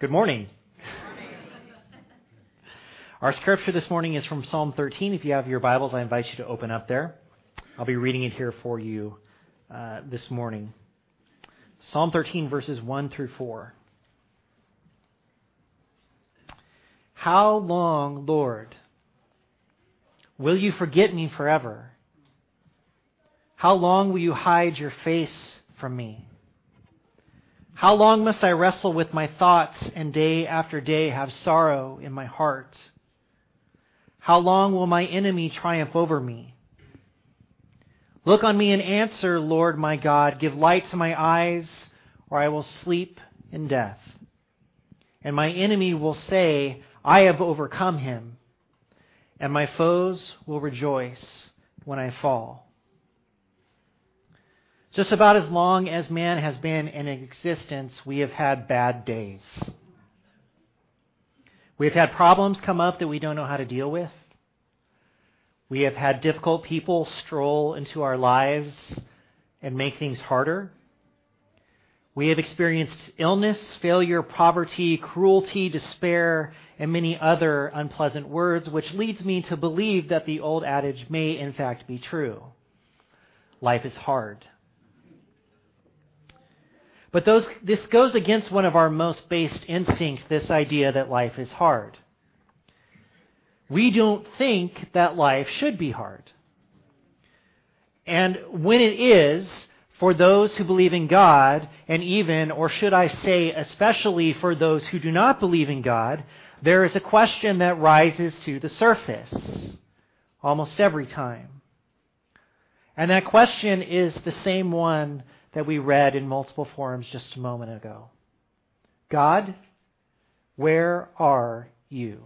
Good morning. Our scripture this morning is from Psalm 13. If you have your Bibles, I invite you to open up there. I'll be reading it here for you uh, this morning. Psalm 13, verses 1 through 4. How long, Lord, will you forget me forever? How long will you hide your face from me? How long must I wrestle with my thoughts and day after day have sorrow in my heart? How long will my enemy triumph over me? Look on me and answer, Lord my God. Give light to my eyes, or I will sleep in death. And my enemy will say, I have overcome him, and my foes will rejoice when I fall. Just about as long as man has been in existence, we have had bad days. We've had problems come up that we don't know how to deal with. We have had difficult people stroll into our lives and make things harder. We have experienced illness, failure, poverty, cruelty, despair, and many other unpleasant words, which leads me to believe that the old adage may in fact be true. Life is hard. But those, this goes against one of our most based instincts, this idea that life is hard. We don't think that life should be hard. And when it is, for those who believe in God, and even, or should I say, especially for those who do not believe in God, there is a question that rises to the surface almost every time. And that question is the same one that we read in multiple forms just a moment ago God, where are you?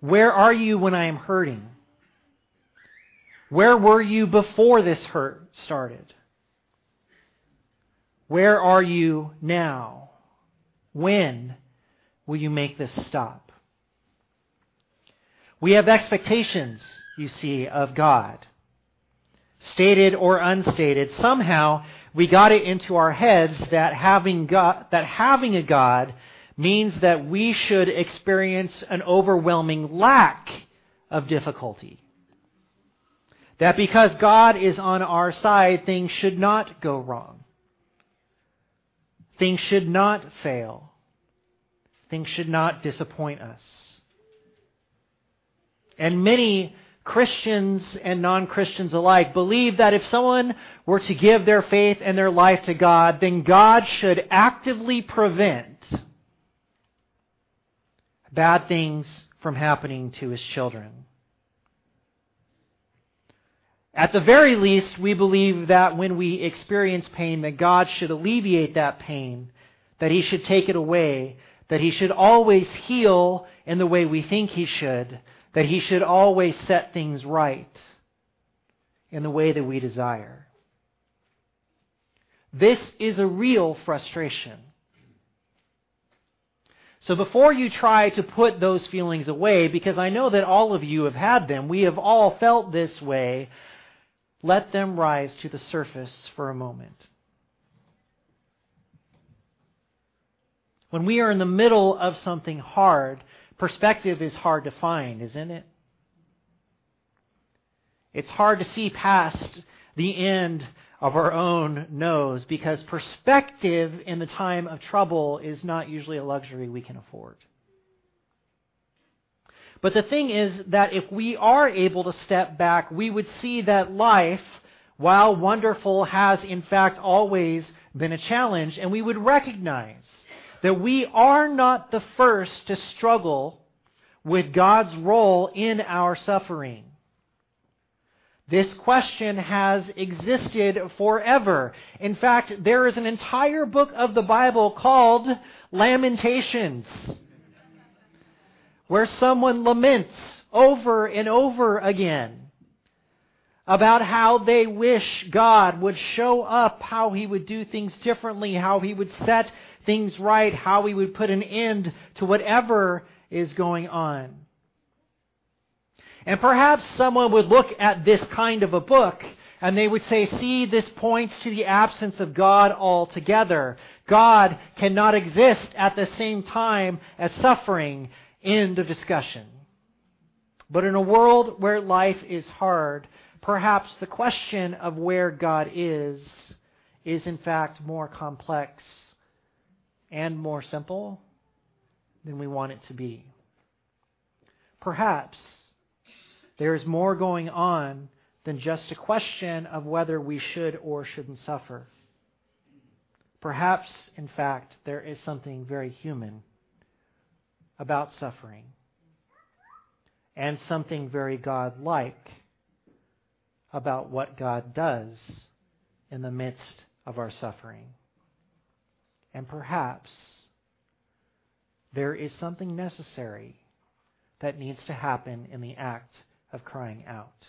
Where are you when I am hurting? Where were you before this hurt started? Where are you now? When will you make this stop? We have expectations, you see, of God stated or unstated, somehow we got it into our heads that having God, that having a God means that we should experience an overwhelming lack of difficulty. That because God is on our side, things should not go wrong. Things should not fail. Things should not disappoint us. And many Christians and non Christians alike believe that if someone were to give their faith and their life to God, then God should actively prevent bad things from happening to his children. At the very least, we believe that when we experience pain, that God should alleviate that pain, that he should take it away, that he should always heal in the way we think he should, that He should always set things right in the way that we desire. This is a real frustration. So before you try to put those feelings away, because I know that all of you have had them, we have all felt this way, let them rise to the surface for a moment. When we are in the middle of something hard, Perspective is hard to find, isn't it? It's hard to see past the end of our own nose because perspective in the time of trouble is not usually a luxury we can afford. But the thing is that if we are able to step back, we would see that life, while wonderful, has in fact always been a challenge, and we would recognize that we are not the first to struggle with God's role in our suffering. This question has existed forever. In fact, there is an entire book of the Bible called Lamentations, where someone laments over and over again about how they wish God would show up, how he would do things differently, how he would set things right, how He would put an end to whatever is going on. And perhaps someone would look at this kind of a book and they would say, see, this points to the absence of God altogether. God cannot exist at the same time as suffering. End of discussion. But in a world where life is hard, perhaps the question of where God is is in fact more complex and more simple than we want it to be. Perhaps there is more going on than just a question of whether we should or shouldn't suffer. Perhaps, in fact, there is something very human about suffering and something very God-like about what God does in the midst of our suffering. And perhaps there is something necessary that needs to happen in the act of crying out.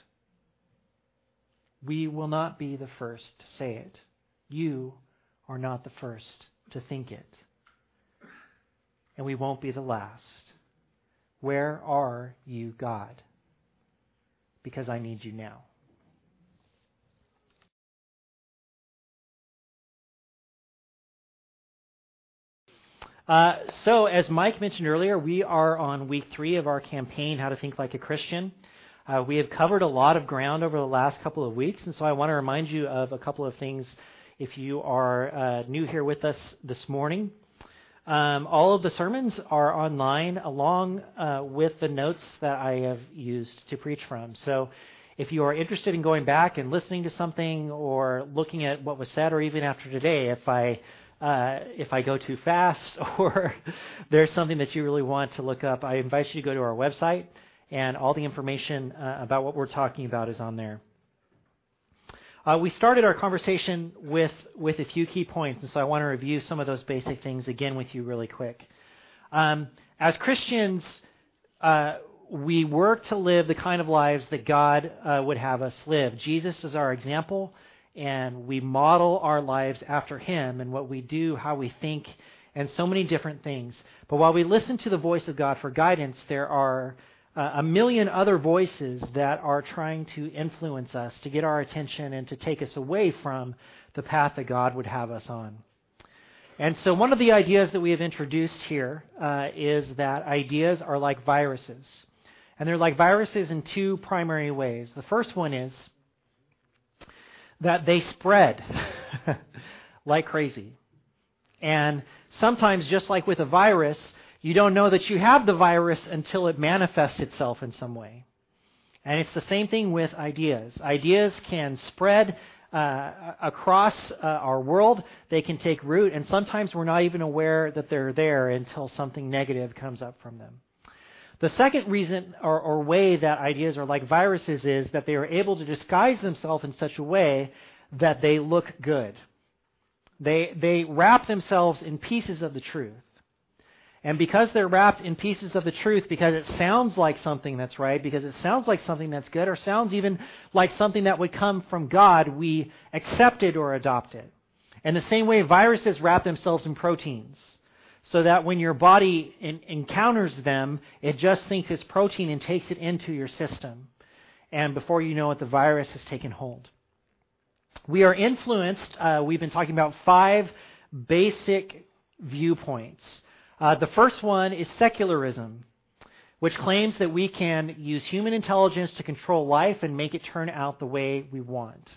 We will not be the first to say it. You are not the first to think it. And we won't be the last. Where are you, God? Because I need you now. Uh, so, as Mike mentioned earlier, we are on week three of our campaign, How to Think Like a Christian. Uh, we have covered a lot of ground over the last couple of weeks, and so I want to remind you of a couple of things if you are uh, new here with us this morning. Um, all of the sermons are online along uh, with the notes that I have used to preach from. So if you are interested in going back and listening to something or looking at what was said, or even after today, if I uh, if I go too fast or there's something that you really want to look up, I invite you to go to our website and all the information uh, about what we're talking about is on there. Uh, we started our conversation with, with a few key points, and so I want to review some of those basic things again with you really quick. Um, as Christians, uh, we work to live the kind of lives that God uh, would have us live. Jesus is our example, and we model our lives after Him and what we do, how we think, and so many different things. But while we listen to the voice of God for guidance, there are uh, a million other voices that are trying to influence us, to get our attention, and to take us away from the path that God would have us on. And so, one of the ideas that we have introduced here uh, is that ideas are like viruses. And they're like viruses in two primary ways. The first one is that they spread like crazy. And sometimes, just like with a virus, you don't know that you have the virus until it manifests itself in some way. And it's the same thing with ideas. Ideas can spread uh, across uh, our world, they can take root, and sometimes we're not even aware that they're there until something negative comes up from them. The second reason or, or way that ideas are like viruses is that they are able to disguise themselves in such a way that they look good. They, they wrap themselves in pieces of the truth. And because they're wrapped in pieces of the truth, because it sounds like something that's right, because it sounds like something that's good, or sounds even like something that would come from God, we accept it or adopt it. And the same way viruses wrap themselves in proteins, so that when your body in, encounters them, it just thinks it's protein and takes it into your system. And before you know it, the virus has taken hold. We are influenced, uh, we've been talking about five basic viewpoints uh, the first one is secularism, which claims that we can use human intelligence to control life and make it turn out the way we want.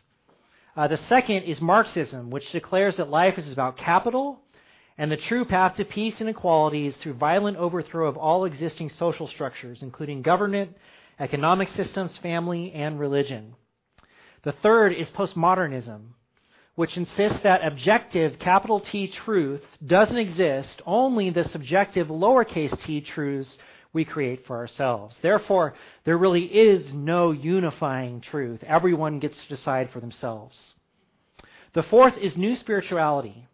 Uh, the second is Marxism, which declares that life is about capital and the true path to peace and equality is through violent overthrow of all existing social structures, including government, economic systems, family, and religion. The third is postmodernism, which insists that objective capital T truth doesn't exist, only the subjective lowercase t truths we create for ourselves. Therefore, there really is no unifying truth. Everyone gets to decide for themselves. The fourth is new spirituality,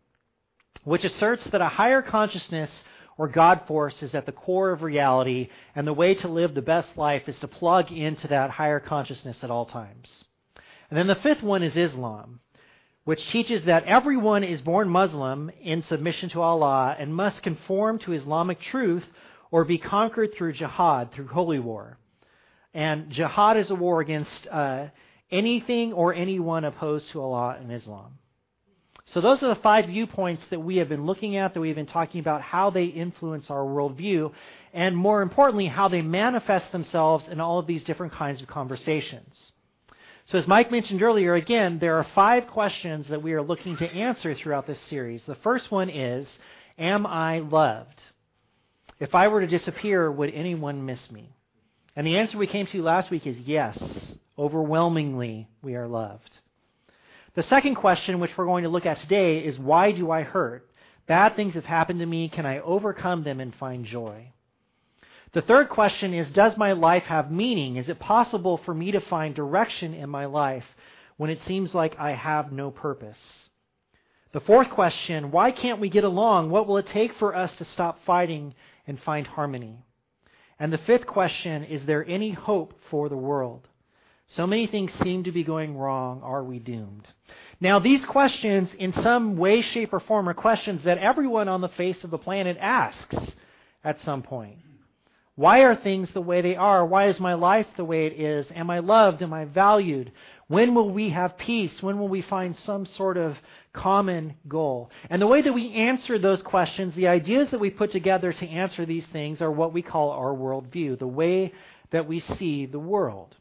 which asserts that a higher consciousness or God force is at the core of reality, and the way to live the best life is to plug into that higher consciousness at all times. And then the fifth one is Islam, which teaches that everyone is born Muslim in submission to Allah and must conform to Islamic truth or be conquered through jihad, through holy war. And jihad is a war against uh, anything or anyone opposed to Allah and Islam. So those are the five viewpoints that we have been looking at, that we've been talking about how they influence our worldview, and more importantly, how they manifest themselves in all of these different kinds of conversations. So as Mike mentioned earlier, again, there are five questions that we are looking to answer throughout this series. The first one is, am I loved? If I were to disappear, would anyone miss me? And the answer we came to last week is yes. Overwhelmingly, we are loved. The second question, which we're going to look at today, is why do I hurt? Bad things have happened to me. Can I overcome them and find joy? The third question is Does my life have meaning? Is it possible for me to find direction in my life when it seems like I have no purpose? The fourth question Why can't we get along? What will it take for us to stop fighting and find harmony? And the fifth question Is there any hope for the world? So many things seem to be going wrong. Are we doomed? Now, these questions, in some way, shape, or form, are questions that everyone on the face of the planet asks at some point. Why are things the way they are? Why is my life the way it is? Am I loved? Am I valued? When will we have peace? When will we find some sort of common goal? And the way that we answer those questions, the ideas that we put together to answer these things, are what we call our worldview, the way that we see the world.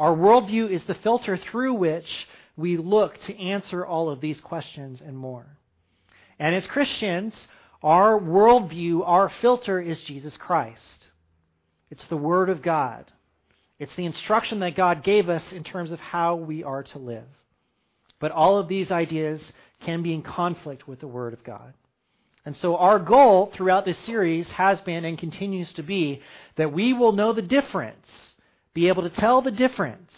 Our worldview is the filter through which we look to answer all of these questions and more. And as Christians, our worldview, our filter is Jesus Christ. It's the Word of God. It's the instruction that God gave us in terms of how we are to live. But all of these ideas can be in conflict with the Word of God. And so our goal throughout this series has been and continues to be that we will know the difference be able to tell the difference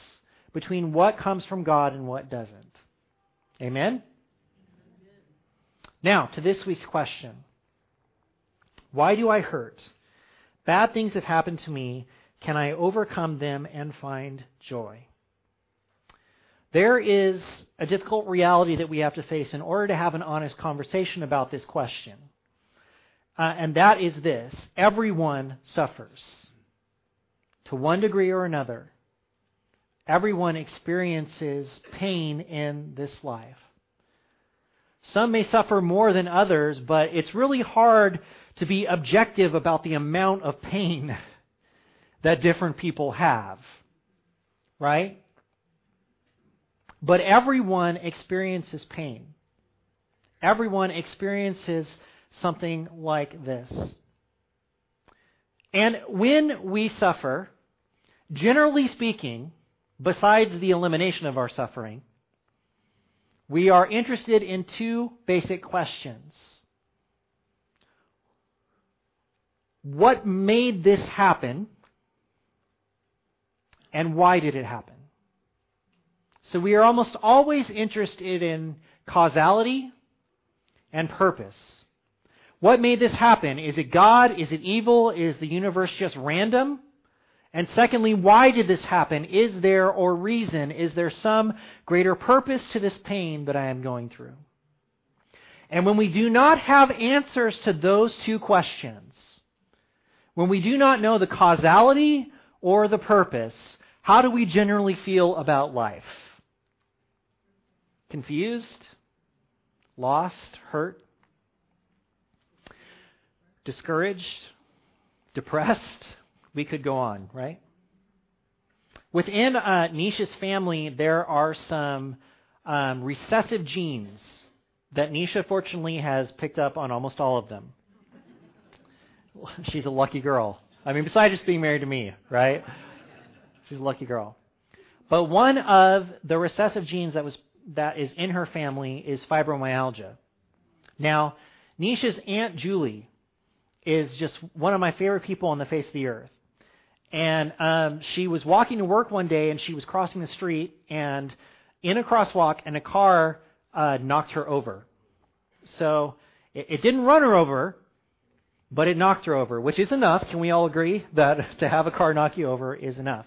between what comes from God and what doesn't. Amen? Now, to this week's question Why do I hurt? Bad things have happened to me. Can I overcome them and find joy? There is a difficult reality that we have to face in order to have an honest conversation about this question. Uh, and that is this everyone suffers to one degree or another, everyone experiences pain in this life. Some may suffer more than others, but it's really hard to be objective about the amount of pain that different people have. Right? But everyone experiences pain. Everyone experiences something like this. And when we suffer, generally speaking, besides the elimination of our suffering, we are interested in two basic questions. What made this happen? And why did it happen? So we are almost always interested in causality and purpose. What made this happen? Is it God? Is it evil? Is the universe just random? And secondly, why did this happen? Is there or reason? Is there some greater purpose to this pain that I am going through? And when we do not have answers to those two questions, when we do not know the causality or the purpose, how do we generally feel about life? Confused? Lost? Hurt? discouraged, depressed. We could go on, right? Within uh, Nisha's family, there are some um, recessive genes that Nisha fortunately has picked up on almost all of them. She's a lucky girl. I mean, besides just being married to me, right? She's a lucky girl. But one of the recessive genes that was that is in her family is fibromyalgia. Now, Nisha's aunt Julie is just one of my favorite people on the face of the earth. And um, she was walking to work one day, and she was crossing the street, and in a crosswalk, and a car uh, knocked her over. So it, it didn't run her over, but it knocked her over, which is enough. Can we all agree that to have a car knock you over is enough?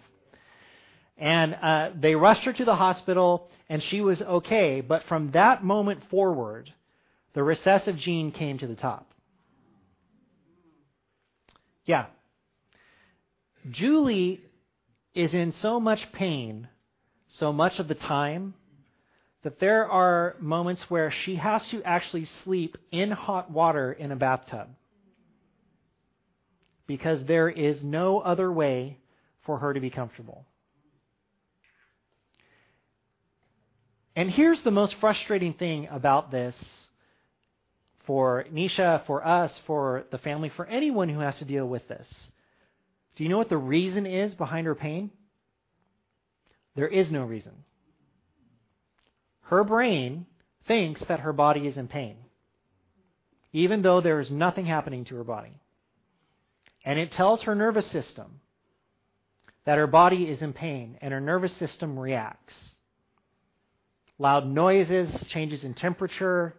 And uh, they rushed her to the hospital, and she was okay. But from that moment forward, the recessive gene came to the top. Yeah. Julie is in so much pain so much of the time that there are moments where she has to actually sleep in hot water in a bathtub because there is no other way for her to be comfortable. And here's the most frustrating thing about this for Nisha, for us, for the family, for anyone who has to deal with this. Do you know what the reason is behind her pain? There is no reason. Her brain thinks that her body is in pain, even though there is nothing happening to her body. And it tells her nervous system that her body is in pain, and her nervous system reacts. Loud noises, changes in temperature,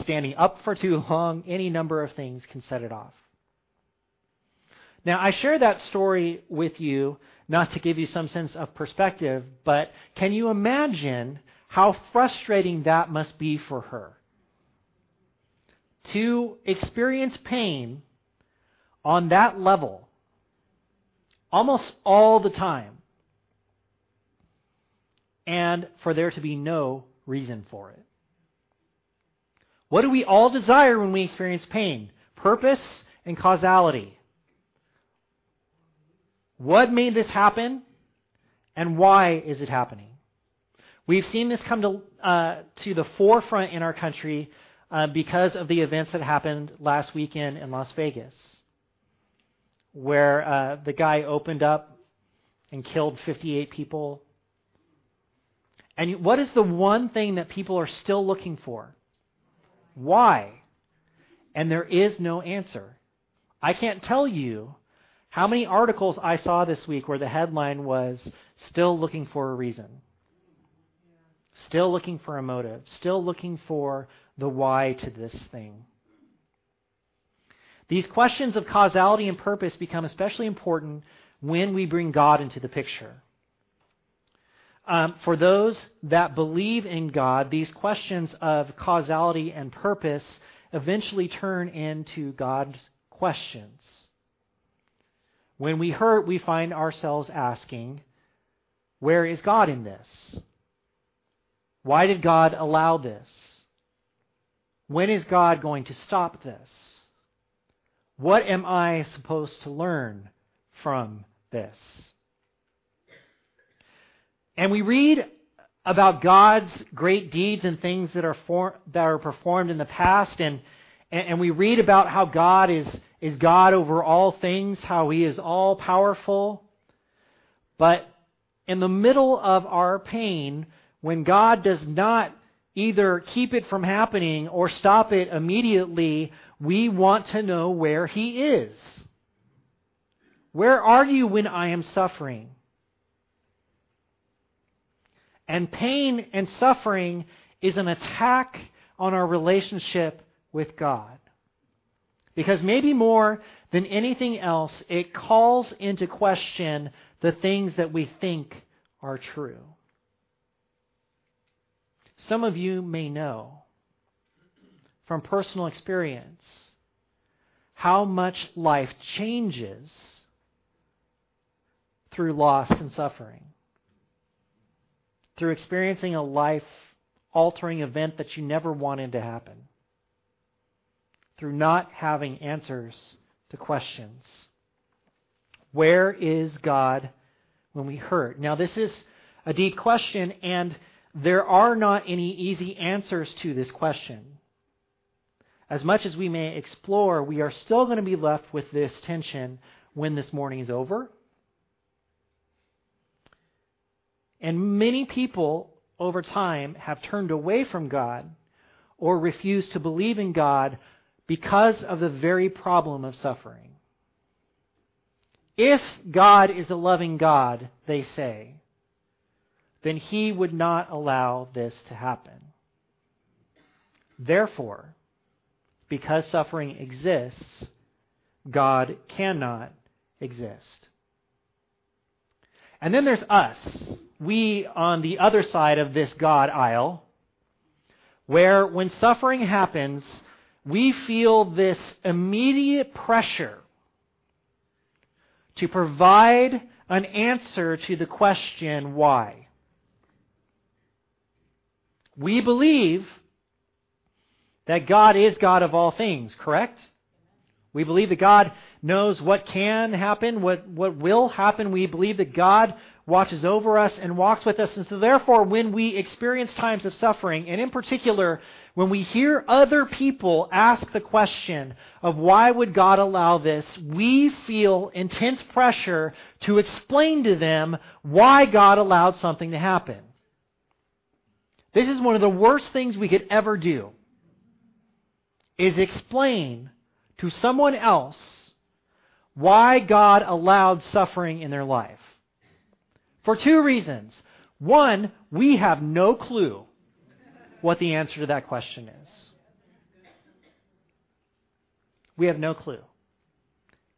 standing up for too long, any number of things can set it off. Now, I share that story with you not to give you some sense of perspective, but can you imagine how frustrating that must be for her? To experience pain on that level almost all the time, and for there to be no reason for it. What do we all desire when we experience pain? Purpose and causality. What made this happen? And why is it happening? We've seen this come to, uh, to the forefront in our country uh, because of the events that happened last weekend in Las Vegas, where uh, the guy opened up and killed 58 people. And what is the one thing that people are still looking for? Why? And there is no answer. I can't tell you how many articles I saw this week where the headline was Still Looking for a Reason? Still looking for a motive. Still looking for the why to this thing. These questions of causality and purpose become especially important when we bring God into the picture. Um, for those that believe in God, these questions of causality and purpose eventually turn into God's questions. When we hurt, we find ourselves asking, Where is God in this? Why did God allow this? When is God going to stop this? What am I supposed to learn from this? And we read about God's great deeds and things that are, for, that are performed in the past, and, and we read about how God is is God over all things, how He is all powerful. But in the middle of our pain, when God does not either keep it from happening or stop it immediately, we want to know where He is. Where are you when I am suffering? And pain and suffering is an attack on our relationship with God. Because maybe more than anything else, it calls into question the things that we think are true. Some of you may know from personal experience how much life changes through loss and suffering, through experiencing a life altering event that you never wanted to happen through not having answers to questions. Where is God when we hurt? Now, this is a deep question, and there are not any easy answers to this question. As much as we may explore, we are still going to be left with this tension when this morning is over. And many people over time have turned away from God or refused to believe in God because of the very problem of suffering. If God is a loving God, they say, then he would not allow this to happen. Therefore, because suffering exists, God cannot exist. And then there's us, we on the other side of this God aisle, where when suffering happens, we feel this immediate pressure to provide an answer to the question why. We believe that God is God of all things, correct? We believe that God knows what can happen, what, what will happen. We believe that God watches over us and walks with us. And so, therefore, when we experience times of suffering, and in particular, when we hear other people ask the question of why would God allow this, we feel intense pressure to explain to them why God allowed something to happen. This is one of the worst things we could ever do is explain to someone else why God allowed suffering in their life. For two reasons. One, we have no clue what the answer to that question is. We have no clue.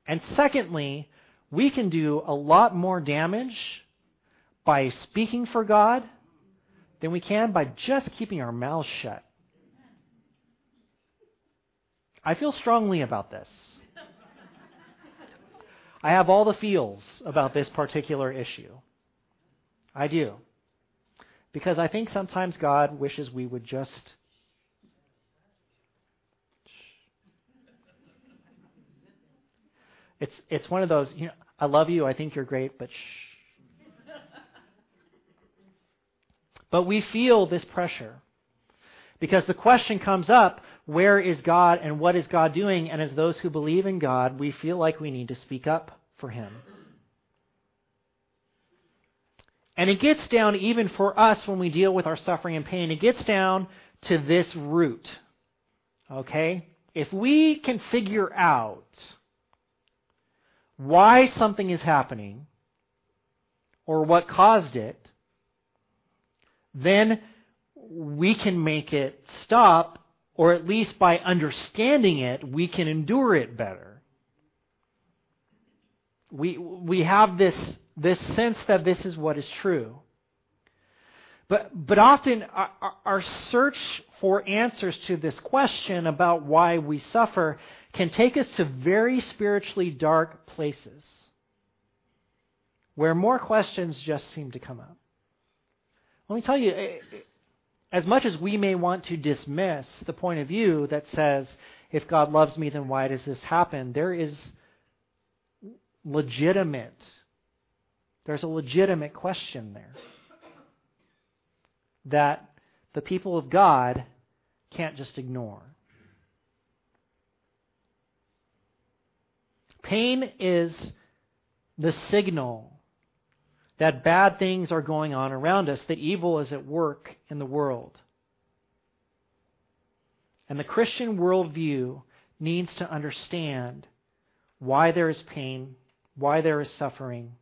And secondly, we can do a lot more damage by speaking for God than we can by just keeping our mouths shut. I feel strongly about this. I have all the feels about this particular issue. I do. Because I think sometimes God wishes we would just. It's, it's one of those, you know, I love you, I think you're great, but shh. But we feel this pressure. Because the question comes up where is God and what is God doing? And as those who believe in God, we feel like we need to speak up for Him. And it gets down, even for us when we deal with our suffering and pain, it gets down to this root. Okay? If we can figure out why something is happening or what caused it, then we can make it stop, or at least by understanding it, we can endure it better. We, we have this this sense that this is what is true. But, but often our, our search for answers to this question about why we suffer can take us to very spiritually dark places where more questions just seem to come up. Let me tell you, eh, eh, as much as we may want to dismiss the point of view that says, if God loves me, then why does this happen? There is legitimate there's a legitimate question there that the people of God can't just ignore. Pain is the signal that bad things are going on around us, that evil is at work in the world. And the Christian worldview needs to understand why there is pain, why there is suffering,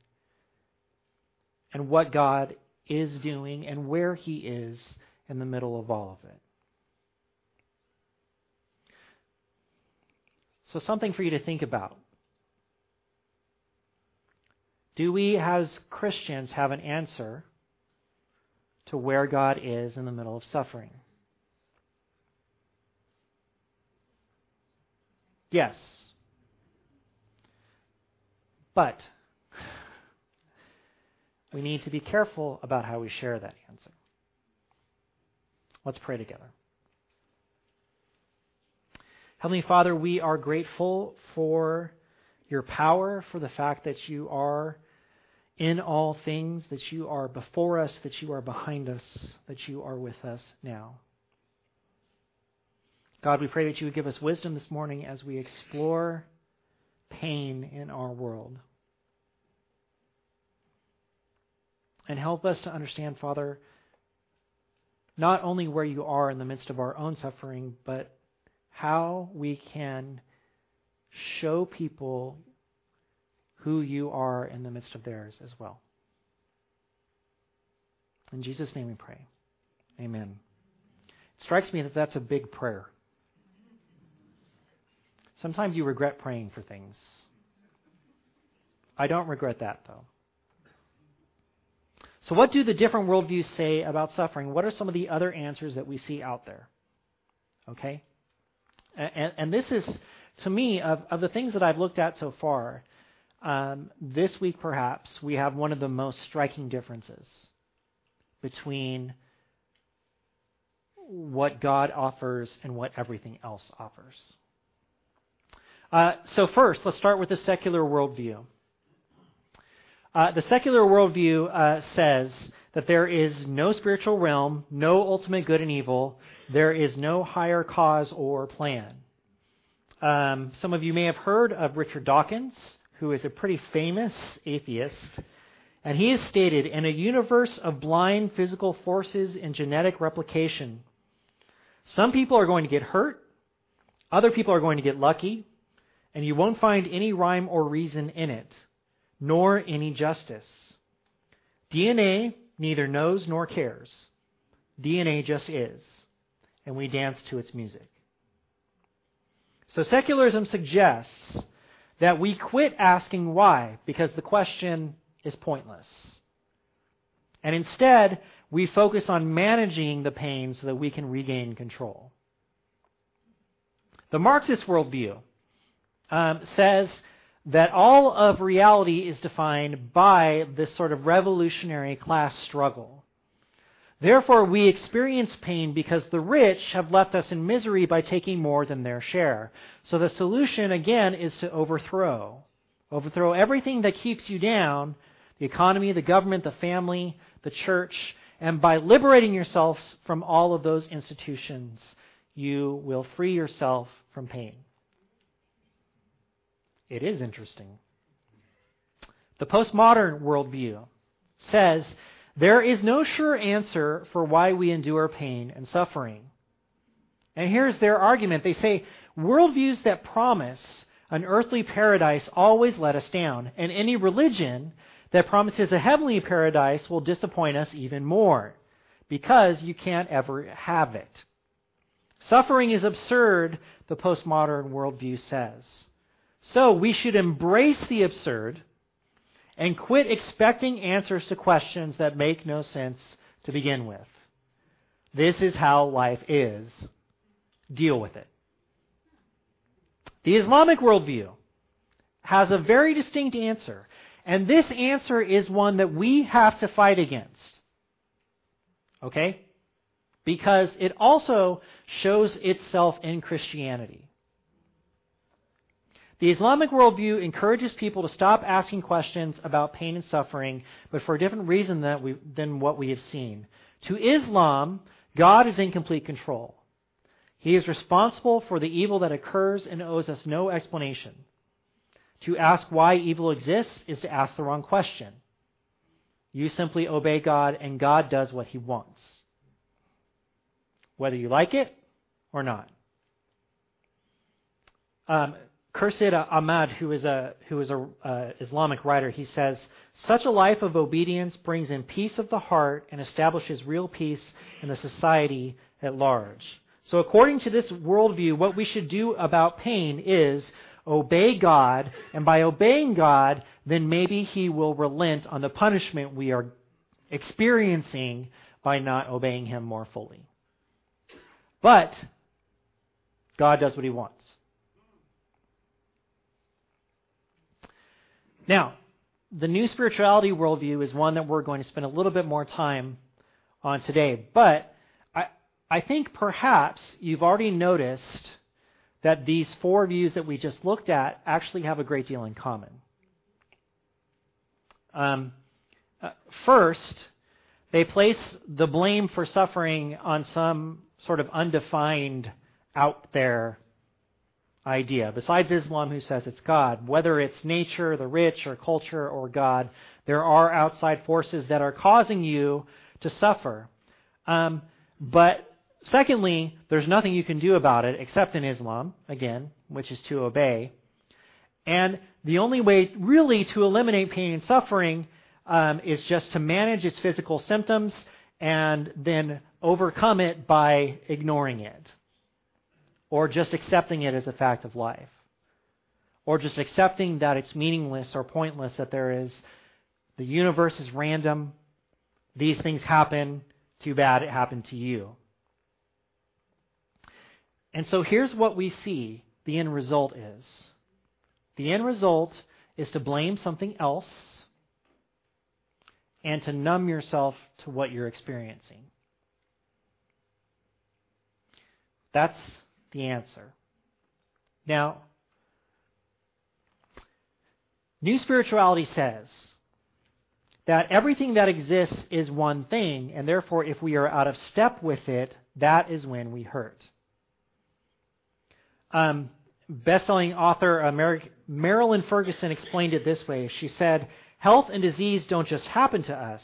and what God is doing and where He is in the middle of all of it. So, something for you to think about. Do we, as Christians, have an answer to where God is in the middle of suffering? Yes. But we need to be careful about how we share that answer. Let's pray together. Heavenly Father, we are grateful for your power, for the fact that you are in all things, that you are before us, that you are behind us, that you are with us now. God, we pray that you would give us wisdom this morning as we explore pain in our world. And help us to understand, Father, not only where you are in the midst of our own suffering, but how we can show people who you are in the midst of theirs as well. In Jesus' name we pray. Amen. It strikes me that that's a big prayer. Sometimes you regret praying for things. I don't regret that, though. So, what do the different worldviews say about suffering? What are some of the other answers that we see out there? Okay? And, and this is, to me, of, of, the things that I've looked at so far, um, this week perhaps, we have one of the most striking differences between what God offers and what everything else offers. Uh, so, first, let's start with the secular worldview. Uh, the secular worldview uh, says that there is no spiritual realm, no ultimate good and evil, there is no higher cause or plan. Um, some of you may have heard of Richard Dawkins, who is a pretty famous atheist. And he has stated in a universe of blind physical forces and genetic replication, some people are going to get hurt, other people are going to get lucky, and you won't find any rhyme or reason in it, nor any justice. DNA neither knows nor cares. DNA just is, and we dance to its music. So secularism suggests that we quit asking why, because the question is pointless. And instead, we focus on managing the pain so that we can regain control. The Marxist worldview um, says that all of reality is defined by this sort of revolutionary class struggle. Therefore, we experience pain because the rich have left us in misery by taking more than their share. So the solution, again, is to overthrow. Overthrow everything that keeps you down the economy, the government, the family, the church. And by liberating yourselves from all of those institutions, you will free yourself from pain. It is interesting. The postmodern worldview says there is no sure answer for why we endure pain and suffering. And here's their argument they say worldviews that promise an earthly paradise always let us down, and any religion that promises a heavenly paradise will disappoint us even more because you can't ever have it. Suffering is absurd, the postmodern worldview says. So we should embrace the absurd and quit expecting answers to questions that make no sense to begin with. This is how life is. Deal with it. The Islamic worldview has a very distinct answer. And this answer is one that we have to fight against. Okay? Because it also shows itself in Christianity. The Islamic worldview encourages people to stop asking questions about pain and suffering, but for a different reason than, we, than what we have seen. To Islam, God is in complete control. He is responsible for the evil that occurs and owes us no explanation. To ask why evil exists is to ask the wrong question. You simply obey God, and God does what He wants, whether you like it or not. Um, Khurshid Ahmad, who is a who is a uh, Islamic writer, he says, "Such a life of obedience brings in peace of the heart and establishes real peace in the society at large." So, according to this worldview, what we should do about pain is obey God, and by obeying God, then maybe He will relent on the punishment we are experiencing by not obeying Him more fully. But God does what He wants. Now, the new spirituality worldview is one that we're going to spend a little bit more time on today. But I, I think perhaps you've already noticed that these four views that we just looked at actually have a great deal in common. Um, uh, first, they place the blame for suffering on some sort of undefined, out there idea. Besides Islam, who says it's God, whether it's nature, the rich, or culture, or God, there are outside forces that are causing you to suffer. Um, but Secondly, there's nothing you can do about it except in Islam, again, which is to obey. And the only way really to eliminate pain and suffering um, is just to manage its physical symptoms and then overcome it by ignoring it. Or just accepting it as a fact of life. Or just accepting that it's meaningless or pointless, that there is, the universe is random, these things happen, too bad it happened to you. And so here's what we see the end result is the end result is to blame something else and to numb yourself to what you're experiencing. That's the answer. Now, New Spirituality says that everything that exists is one thing, and therefore, if we are out of step with it, that is when we hurt. Um, best-selling author uh, Marilyn Ferguson explained it this way. She said, "Health and disease don't just happen to us;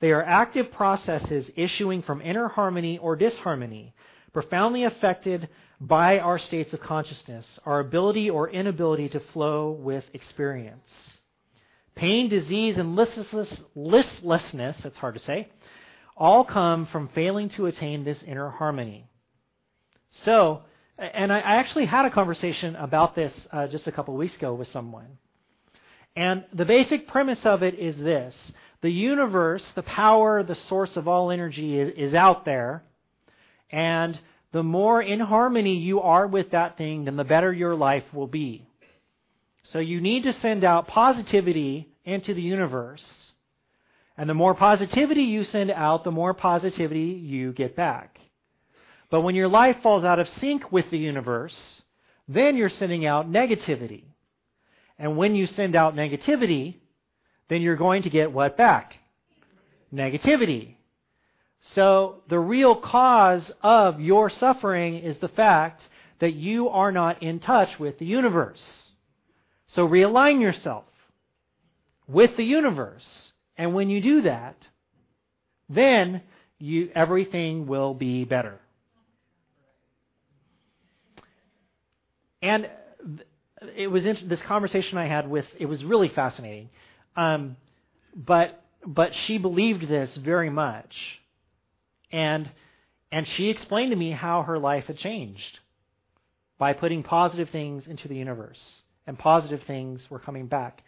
they are active processes issuing from inner harmony or disharmony, profoundly affected by our states of consciousness, our ability or inability to flow with experience." Pain, disease, and listlessness, listlessness, that's hard to say, all come from failing to attain this inner harmony. So, and I, actually had a conversation about this uh, just a couple weeks ago with someone. And the basic premise of it is this the universe, the power, the source of all energy, is, is out there. And the more in harmony you are with that thing, then the better your life will be. So you need to send out positivity into the universe. And the more positivity you send out, the more positivity you get back. But when your life falls out of sync with the universe, then you're sending out negativity. And when you send out negativity, then you're going to get what back? Negativity. So the real cause of your suffering is the fact that you are not in touch with the universe. So realign yourself with the universe. And when you do that, then you, everything will be better. And it was this conversation I had with it was really fascinating, um, but but she believed this very much, and and she explained to me how her life had changed by putting positive things into the universe, and positive things were coming back.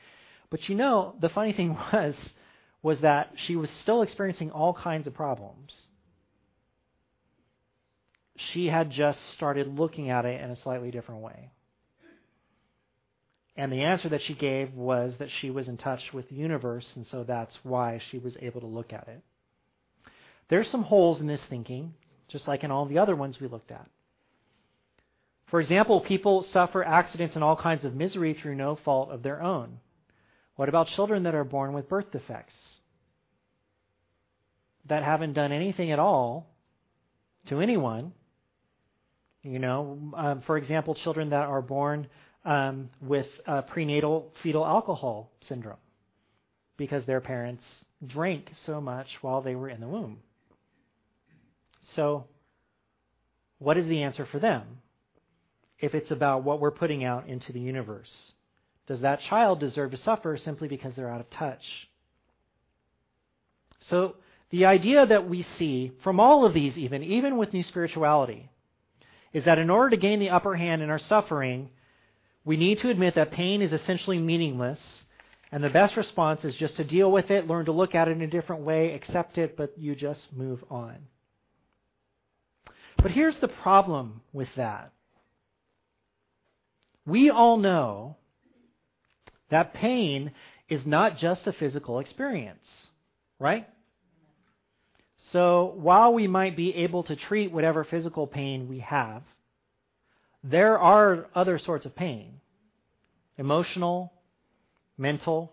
But you know, the funny thing was was that she was still experiencing all kinds of problems she had just started looking at it in a slightly different way. And the answer that she gave was that she was in touch with the universe, and so that's why she was able to look at it. There's some holes in this thinking, just like in all the other ones we looked at. For example, people suffer accidents and all kinds of misery through no fault of their own. What about children that are born with birth defects? That haven't done anything at all to anyone you know, um, for example, children that are born um, with uh, prenatal fetal alcohol syndrome because their parents drank so much while they were in the womb. So, what is the answer for them? If it's about what we're putting out into the universe, does that child deserve to suffer simply because they're out of touch? So, the idea that we see from all of these, even, even with New Spirituality, is that in order to gain the upper hand in our suffering, we need to admit that pain is essentially meaningless, and the best response is just to deal with it, learn to look at it in a different way, accept it, but you just move on. But here's the problem with that. We all know that pain is not just a physical experience, right? So while we might be able to treat whatever physical pain we have, there are other sorts of pain emotional, mental,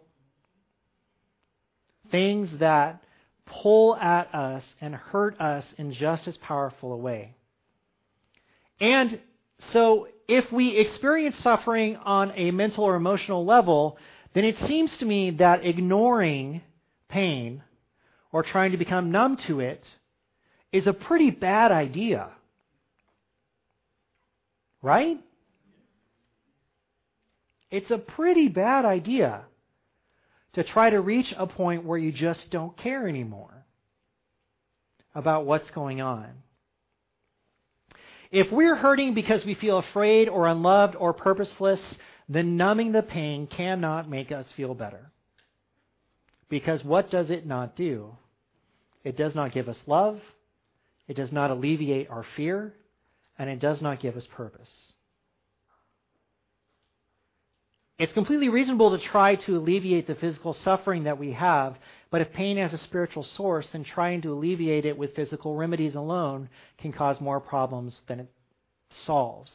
things that pull at us and hurt us in just as powerful a way. And so, if we experience suffering on a mental or emotional level, then it seems to me that ignoring pain or trying to become numb to it is a pretty bad idea. Right? It's a pretty bad idea to try to reach a point where you just don't care anymore about what's going on. If we're hurting because we feel afraid or unloved or purposeless, then numbing the pain cannot make us feel better. Because what does it not do? It does not give us love, it does not alleviate our fear, and it does not give us purpose. It's completely reasonable to try to alleviate the physical suffering that we have, but if pain has a spiritual source, then trying to alleviate it with physical remedies alone can cause more problems than it solves.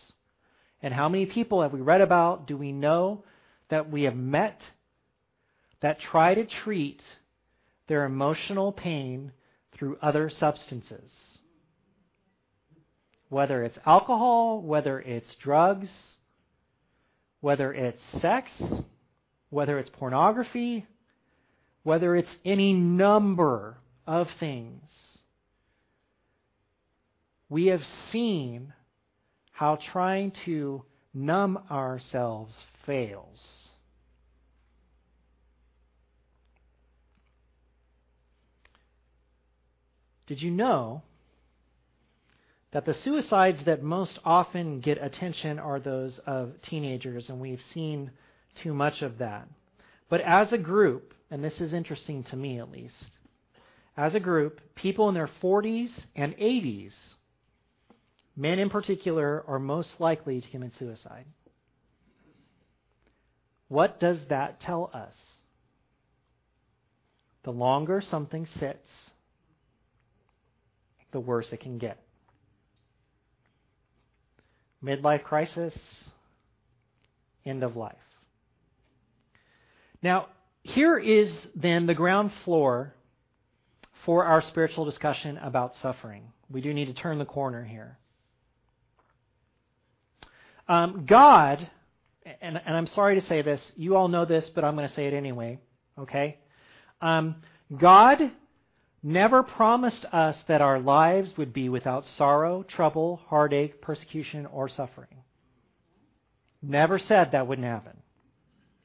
And how many people have we read about, do we know that we have met that try to treat their emotional pain through other substances? Whether it's alcohol, whether it's drugs, whether it's sex, whether it's pornography, whether it's any number of things. We have seen how trying to numb ourselves fails. Did you know that the suicides that most often get attention are those of teenagers, and we've seen too much of that? But as a group, and this is interesting to me at least, as a group, people in their 40s and 80s Men in particular are most likely to commit suicide. What does that tell us? The longer something sits, the worse it can get. Midlife crisis, end of life. Now, here is then the ground floor for our spiritual discussion about suffering. We do need to turn the corner here. Um, God, and, and, I'm sorry to say this, you all know this, but I'm going to say it anyway, okay? Um, God never promised us that our lives would be without sorrow, trouble, heartache, persecution, or suffering. Never said that wouldn't happen.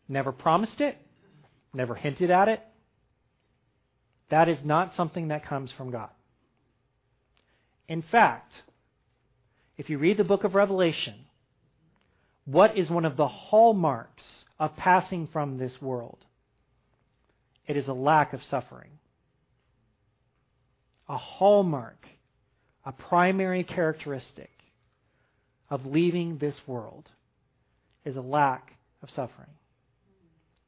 Never promised it, never hinted at it. That is not something that comes from God. In fact, if you read the book of Revelation, what is one of the hallmarks of passing from this world? It is a lack of suffering. A hallmark, a primary characteristic of leaving this world is a lack of suffering.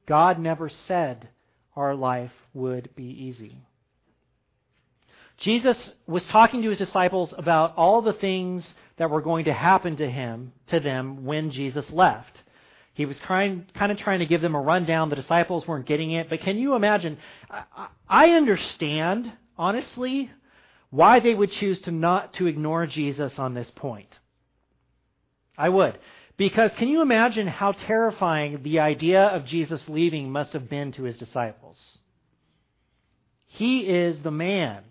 God never said our life would be easy. Jesus was talking to his disciples about all the things that were going to happen to him, to them, when Jesus left. He was trying, kind of trying to give them a rundown. The disciples weren't getting it. But can you imagine? I, I understand, honestly, why they would choose to not to ignore Jesus on this point. I would. Because can you imagine how terrifying the idea of Jesus leaving must have been to his disciples? He is the man.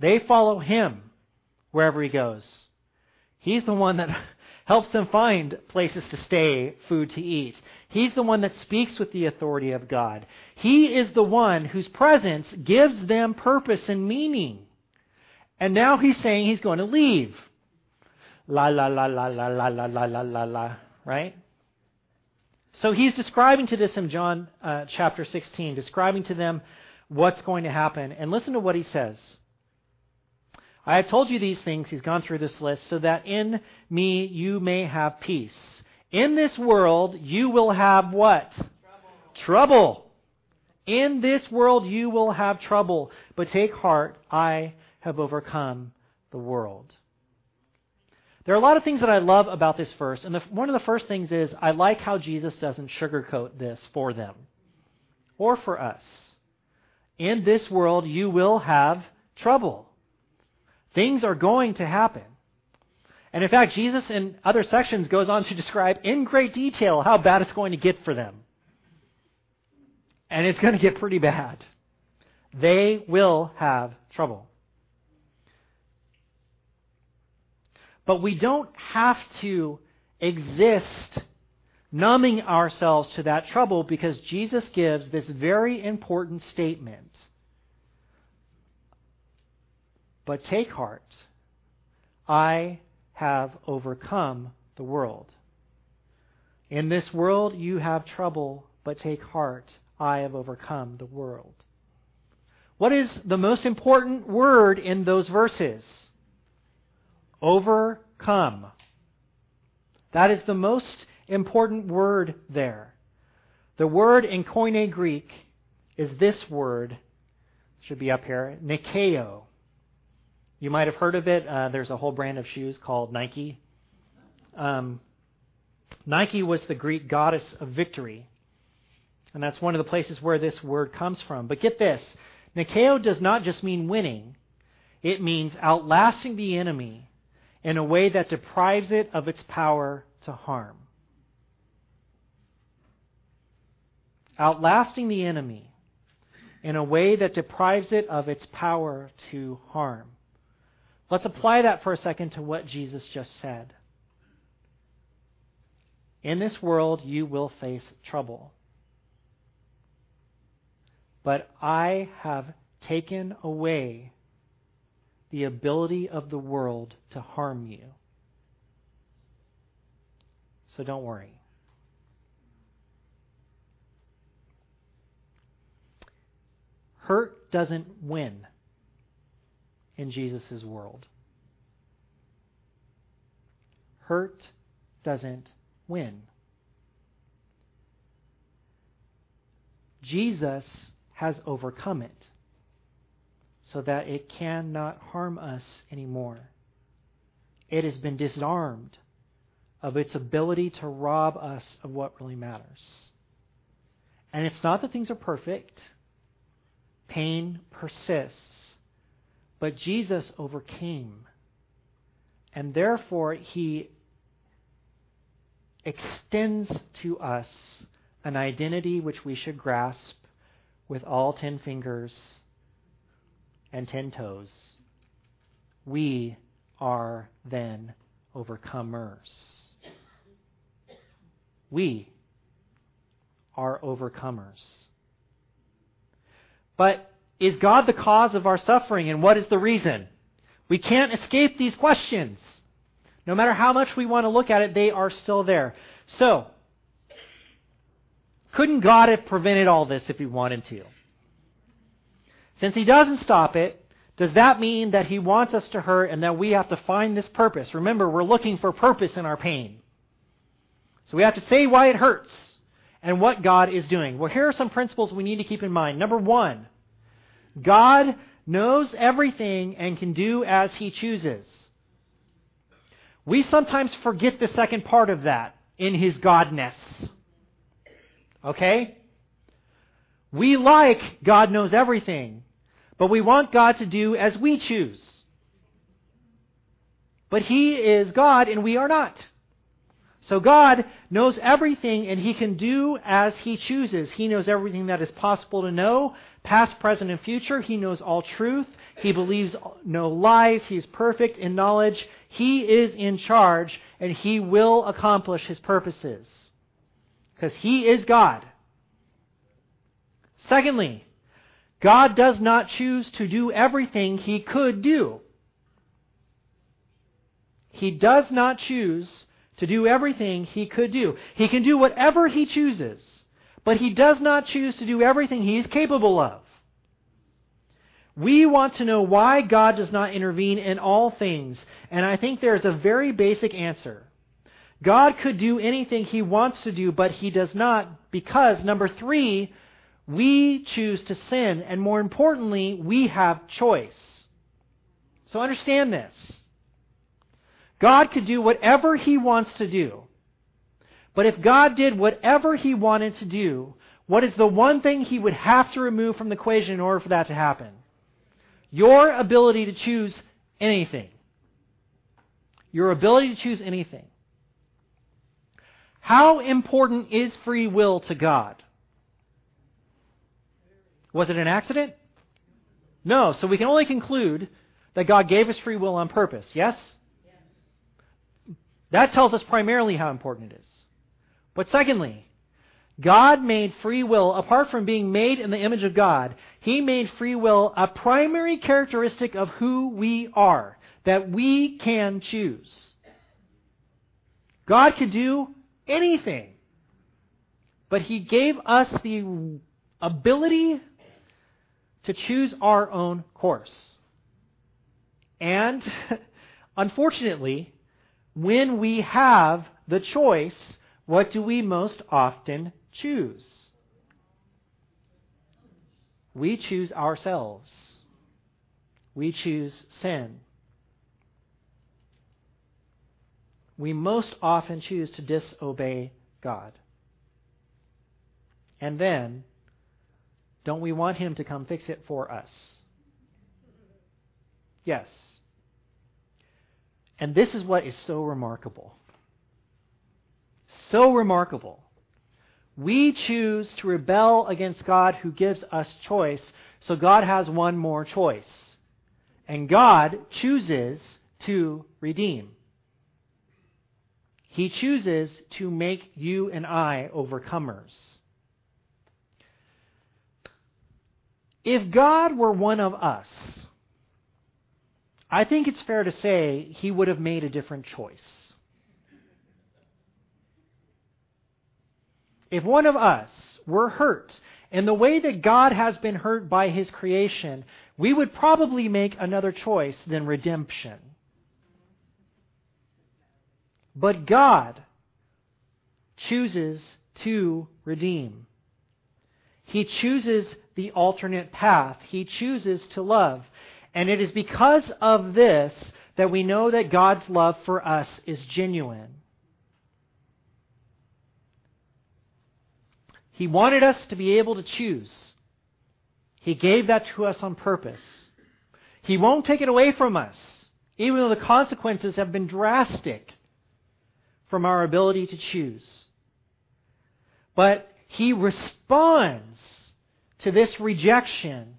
They follow him wherever he goes. He's the one that helps them find places to stay, food to eat. He's the one that speaks with the authority of God. He is the one whose presence gives them purpose and meaning. And now he's saying he's going to leave. La la la la la la la la la la la, right? So he's describing to this in John uh, chapter 16, describing to them what's going to happen. And listen to what he says. I have told you these things, he's gone through this list, so that in me you may have peace. In this world you will have what? Trouble. trouble. In this world you will have trouble, but take heart, I have overcome the world. There are a lot of things that I love about this verse, and the, one of the first things is I like how Jesus doesn't sugarcoat this for them or for us. In this world you will have trouble. Things are going to happen. And in fact, Jesus in other sections goes on to describe in great detail how bad it's going to get for them. And it's going to get pretty bad. They will have trouble. But we don't have to exist numbing ourselves to that trouble because Jesus gives this very important statement but take heart. I have overcome the world. In this world you have trouble, but take heart. I have overcome the world. What is the most important word in those verses? Overcome. That is the most important word there. The word in Koine Greek is this word, should be up here, Nikeo. You might have heard of it. Uh, there's a whole brand of shoes called Nike. Um, Nike was the Greek goddess of victory. And that's one of the places where this word comes from. But get this Nikeo does not just mean winning, it means outlasting the enemy in a way that deprives it of its power to harm. Outlasting the enemy in a way that deprives it of its power to harm. Let's apply that for a second to what Jesus just said. In this world, you will face trouble. But I have taken away the ability of the world to harm you. So don't worry. Hurt doesn't win in Jesus' world. Hurt doesn't win. Jesus has overcome it so that it cannot harm us anymore. It has been disarmed of its ability to rob us of what really matters. And it's not that things are perfect, pain persists, but Jesus overcame. And therefore, he extends to us an identity which we should grasp with all ten fingers and ten toes. We are then overcomers. We are overcomers. But is God the cause of our suffering, and what is the reason? We can't escape these questions. No matter how much we want to look at it, they are still there. So, couldn't God have prevented all this if he wanted to? Since he doesn't stop it, does that mean that he wants us to hurt and that we have to find this purpose? Remember, we're looking for purpose in our pain. So we have to say why it hurts and what God is doing. Well, here are some principles we need to keep in mind. Number one, God knows everything and can do as he chooses. We sometimes forget the second part of that in his godness. Okay? We like God knows everything, but we want God to do as we choose. But He is God and we are not. So God knows everything and He can do as He chooses. He knows everything that is possible to know, past, present, and future. He knows all truth. He believes no lies. He is perfect in knowledge. He is in charge and He will accomplish His purposes. Because He is God. Secondly, God does not choose to do everything He could do. He does not choose to do everything He could do. He can do whatever He chooses, but He does not choose to do everything He is capable of. We want to know why God does not intervene in all things, and I think there is a very basic answer. God could do anything He wants to do, but He does not because, number three, we choose to sin, and more importantly, we have choice. So understand this. God could do whatever He wants to do. But if God did whatever He wanted to do, what is the one thing He would have to remove from the equation in order for that to happen? Your ability to choose anything. Your ability to choose anything. How important is free will to God? Was it an accident? No. So we can only conclude that God gave us free will on purpose. Yes? That tells us primarily how important it is. But secondly, God made free will, apart from being made in the image of God, He made free will a primary characteristic of who we are, that we can choose. God could do anything, but He gave us the ability to choose our own course. And unfortunately, when we have the choice, what do we most often choose? We choose ourselves. We choose sin. we most often choose to disobey God. And then, don't we want Him to come fix it for us? Yes. And this is what is so remarkable. So remarkable. We choose to rebel against God who gives us choice, so God has one more choice. And God chooses to redeem. He chooses to make you and I overcomers. If God were one of us, I think it's fair to say he would have made a different choice. If one of us were hurt in the way that God has been hurt by his creation, we would probably make another choice than redemption. But God chooses to redeem. He chooses the alternate path. He chooses to love. And it is because of this that we know that God's love for us is genuine. He wanted us to be able to choose. He gave that to us on purpose. He won't take it away from us, even though the consequences have been drastic from our ability to choose. But He responds to this rejection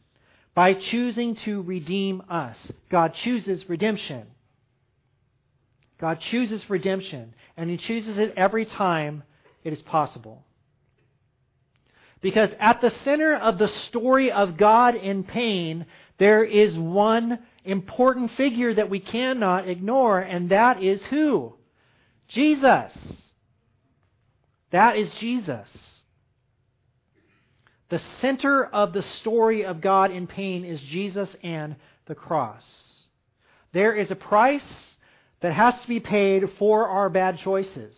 by choosing to redeem us. God chooses redemption. God chooses redemption, and He chooses it every time it is possible. Because at the center of the story of God in pain, there is one important figure that we cannot ignore, and that is who? Jesus. That is Jesus. The center of the story of God in pain is Jesus and the cross. There is a price that has to be paid for our bad choices.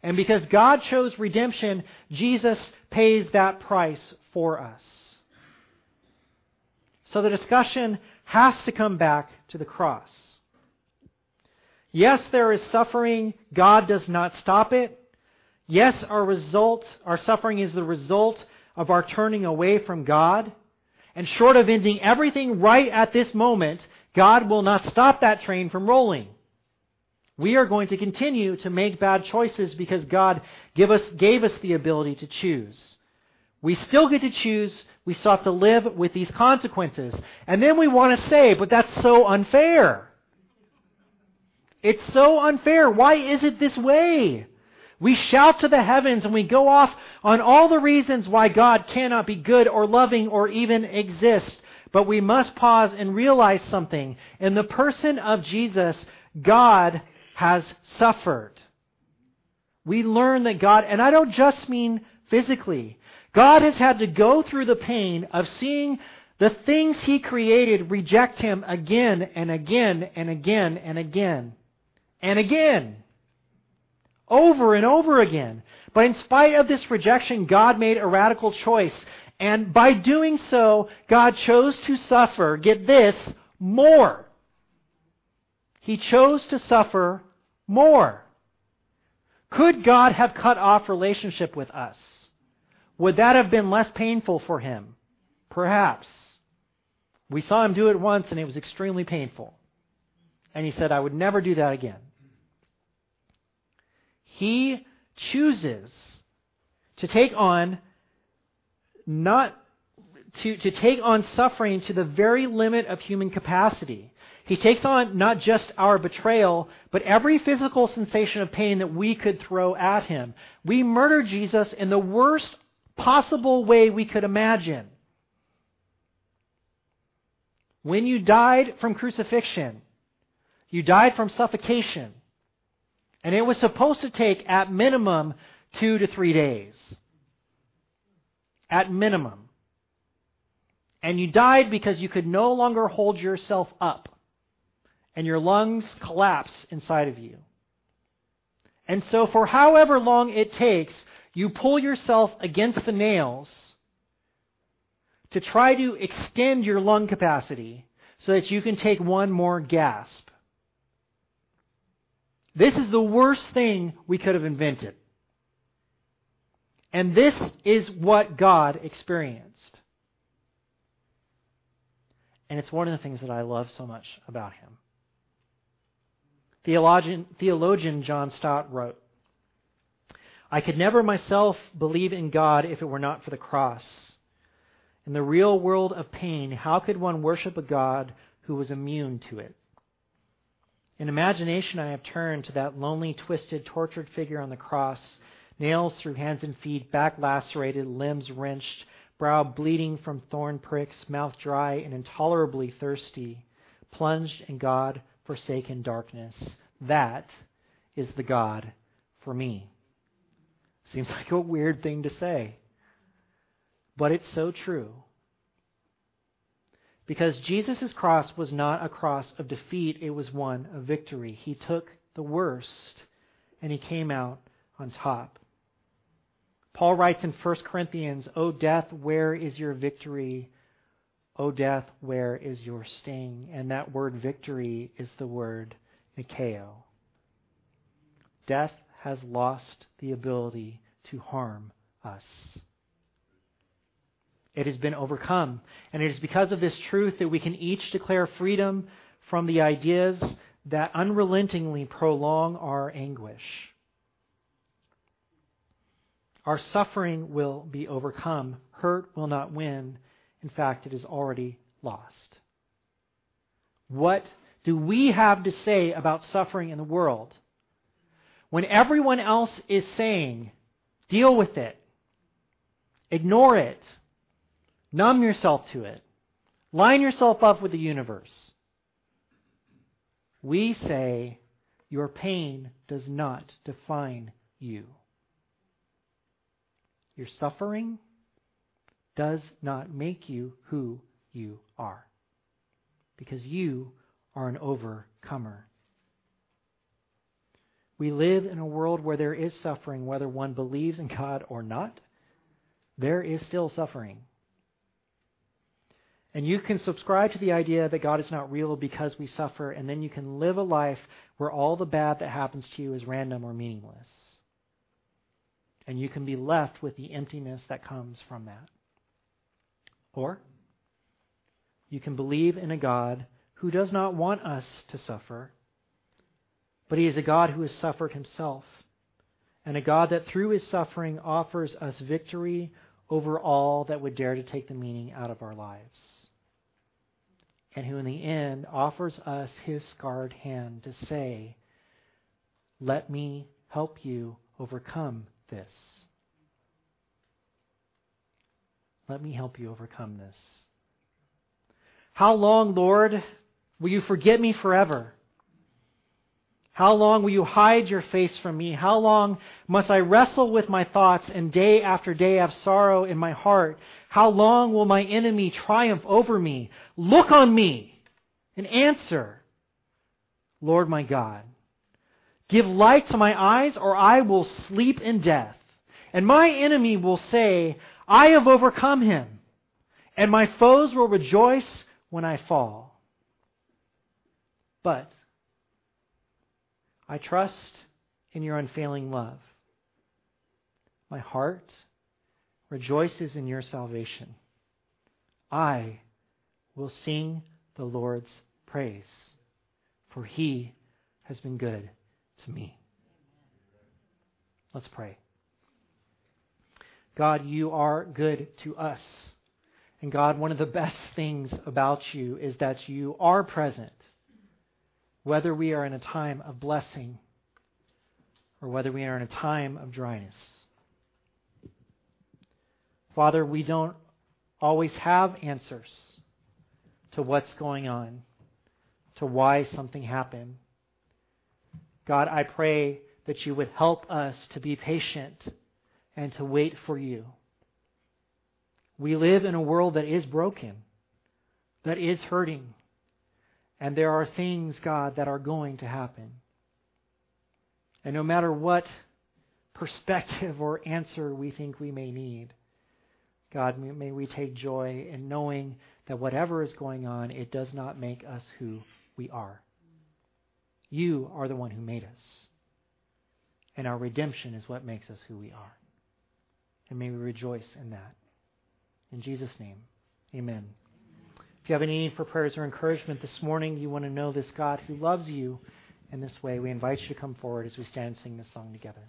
And because God chose redemption, Jesus pays that price for us. So the discussion has to come back to the cross. Yes, there is suffering. God does not stop it. Yes, our result, our suffering is the result of our turning away from God. And short of ending everything right at this moment, God will not stop that train from rolling. We are going to continue to make bad choices because God give us, gave us the ability to choose. We still get to choose. We still have to live with these consequences. And then we want to say, but that's so unfair. It's so unfair. Why is it this way? We shout to the heavens and we go off on all the reasons why God cannot be good or loving or even exist. But we must pause and realize something. In the person of Jesus, God has suffered. We learn that God, and I don't just mean physically, God has had to go through the pain of seeing the things He created reject Him again and again and again and again and again. Over and over again. But in spite of this rejection, God made a radical choice. And by doing so, God chose to suffer, get this, more. He chose to suffer more. Could God have cut off relationship with us? Would that have been less painful for him? Perhaps. We saw him do it once and it was extremely painful. And he said, I would never do that again. He chooses to take on not to, to take on suffering to the very limit of human capacity. He takes on not just our betrayal, but every physical sensation of pain that we could throw at him. We murder Jesus in the worst possible way we could imagine. When you died from crucifixion, you died from suffocation. And it was supposed to take, at minimum, two to three days. At minimum. And you died because you could no longer hold yourself up. And your lungs collapse inside of you. And so, for however long it takes, you pull yourself against the nails to try to extend your lung capacity so that you can take one more gasp. This is the worst thing we could have invented. And this is what God experienced. And it's one of the things that I love so much about him. Theologian, theologian John Stott wrote I could never myself believe in God if it were not for the cross. In the real world of pain, how could one worship a God who was immune to it? In imagination, I have turned to that lonely, twisted, tortured figure on the cross, nails through hands and feet, back lacerated, limbs wrenched, brow bleeding from thorn pricks, mouth dry and intolerably thirsty, plunged in God forsaken darkness. That is the God for me. Seems like a weird thing to say, but it's so true. Because Jesus' cross was not a cross of defeat, it was one of victory. He took the worst and he came out on top. Paul writes in 1 Corinthians, O death, where is your victory? O death, where is your sting? And that word victory is the word Nikeo. Death has lost the ability to harm us. It has been overcome. And it is because of this truth that we can each declare freedom from the ideas that unrelentingly prolong our anguish. Our suffering will be overcome. Hurt will not win. In fact, it is already lost. What do we have to say about suffering in the world? When everyone else is saying, deal with it, ignore it, numb yourself to it, line yourself up with the universe. We say, your pain does not define you. Your suffering does not make you who you are. Because you are an overcomer. We live in a world where there is suffering, whether one believes in God or not. There is still suffering. And you can subscribe to the idea that God is not real because we suffer, and then you can live a life where all the bad that happens to you is random or meaningless. And you can be left with the emptiness that comes from that. Or you can believe in a God who does not want us to suffer, but he is a God who has suffered himself, and a God that through his suffering offers us victory over all that would dare to take the meaning out of our lives, and who in the end offers us his scarred hand to say, Let me help you overcome this. Let me help you overcome this. How long, Lord, Will you forget me forever? How long will you hide your face from me? How long must I wrestle with my thoughts and day after day have sorrow in my heart? How long will my enemy triumph over me? Look on me and answer, Lord my God. Give light to my eyes or I will sleep in death. And my enemy will say, I have overcome him. And my foes will rejoice when I fall. But I trust in your unfailing love. My heart rejoices in your salvation. I will sing the Lord's praise, for he has been good to me. Let's pray. God, you are good to us. And God, one of the best things about you is that you are present whether we are in a time of blessing or whether we are in a time of dryness. Father, we don't always have answers to what's going on, to why something happened. God, I pray that you would help us to be patient and to wait for you. We live in a world that is broken, that is hurting, and there are things, God, that are going to happen. And no matter what perspective or answer we think we may need, God, may we take joy in knowing that whatever is going on, it does not make us who we are. You are the one who made us. And our redemption is what makes us who we are. And may we rejoice in that. In Jesus' name, amen. If you have any need for prayers or encouragement this morning, you want to know this God who loves you in this way, we invite you to come forward as we stand and sing this song together.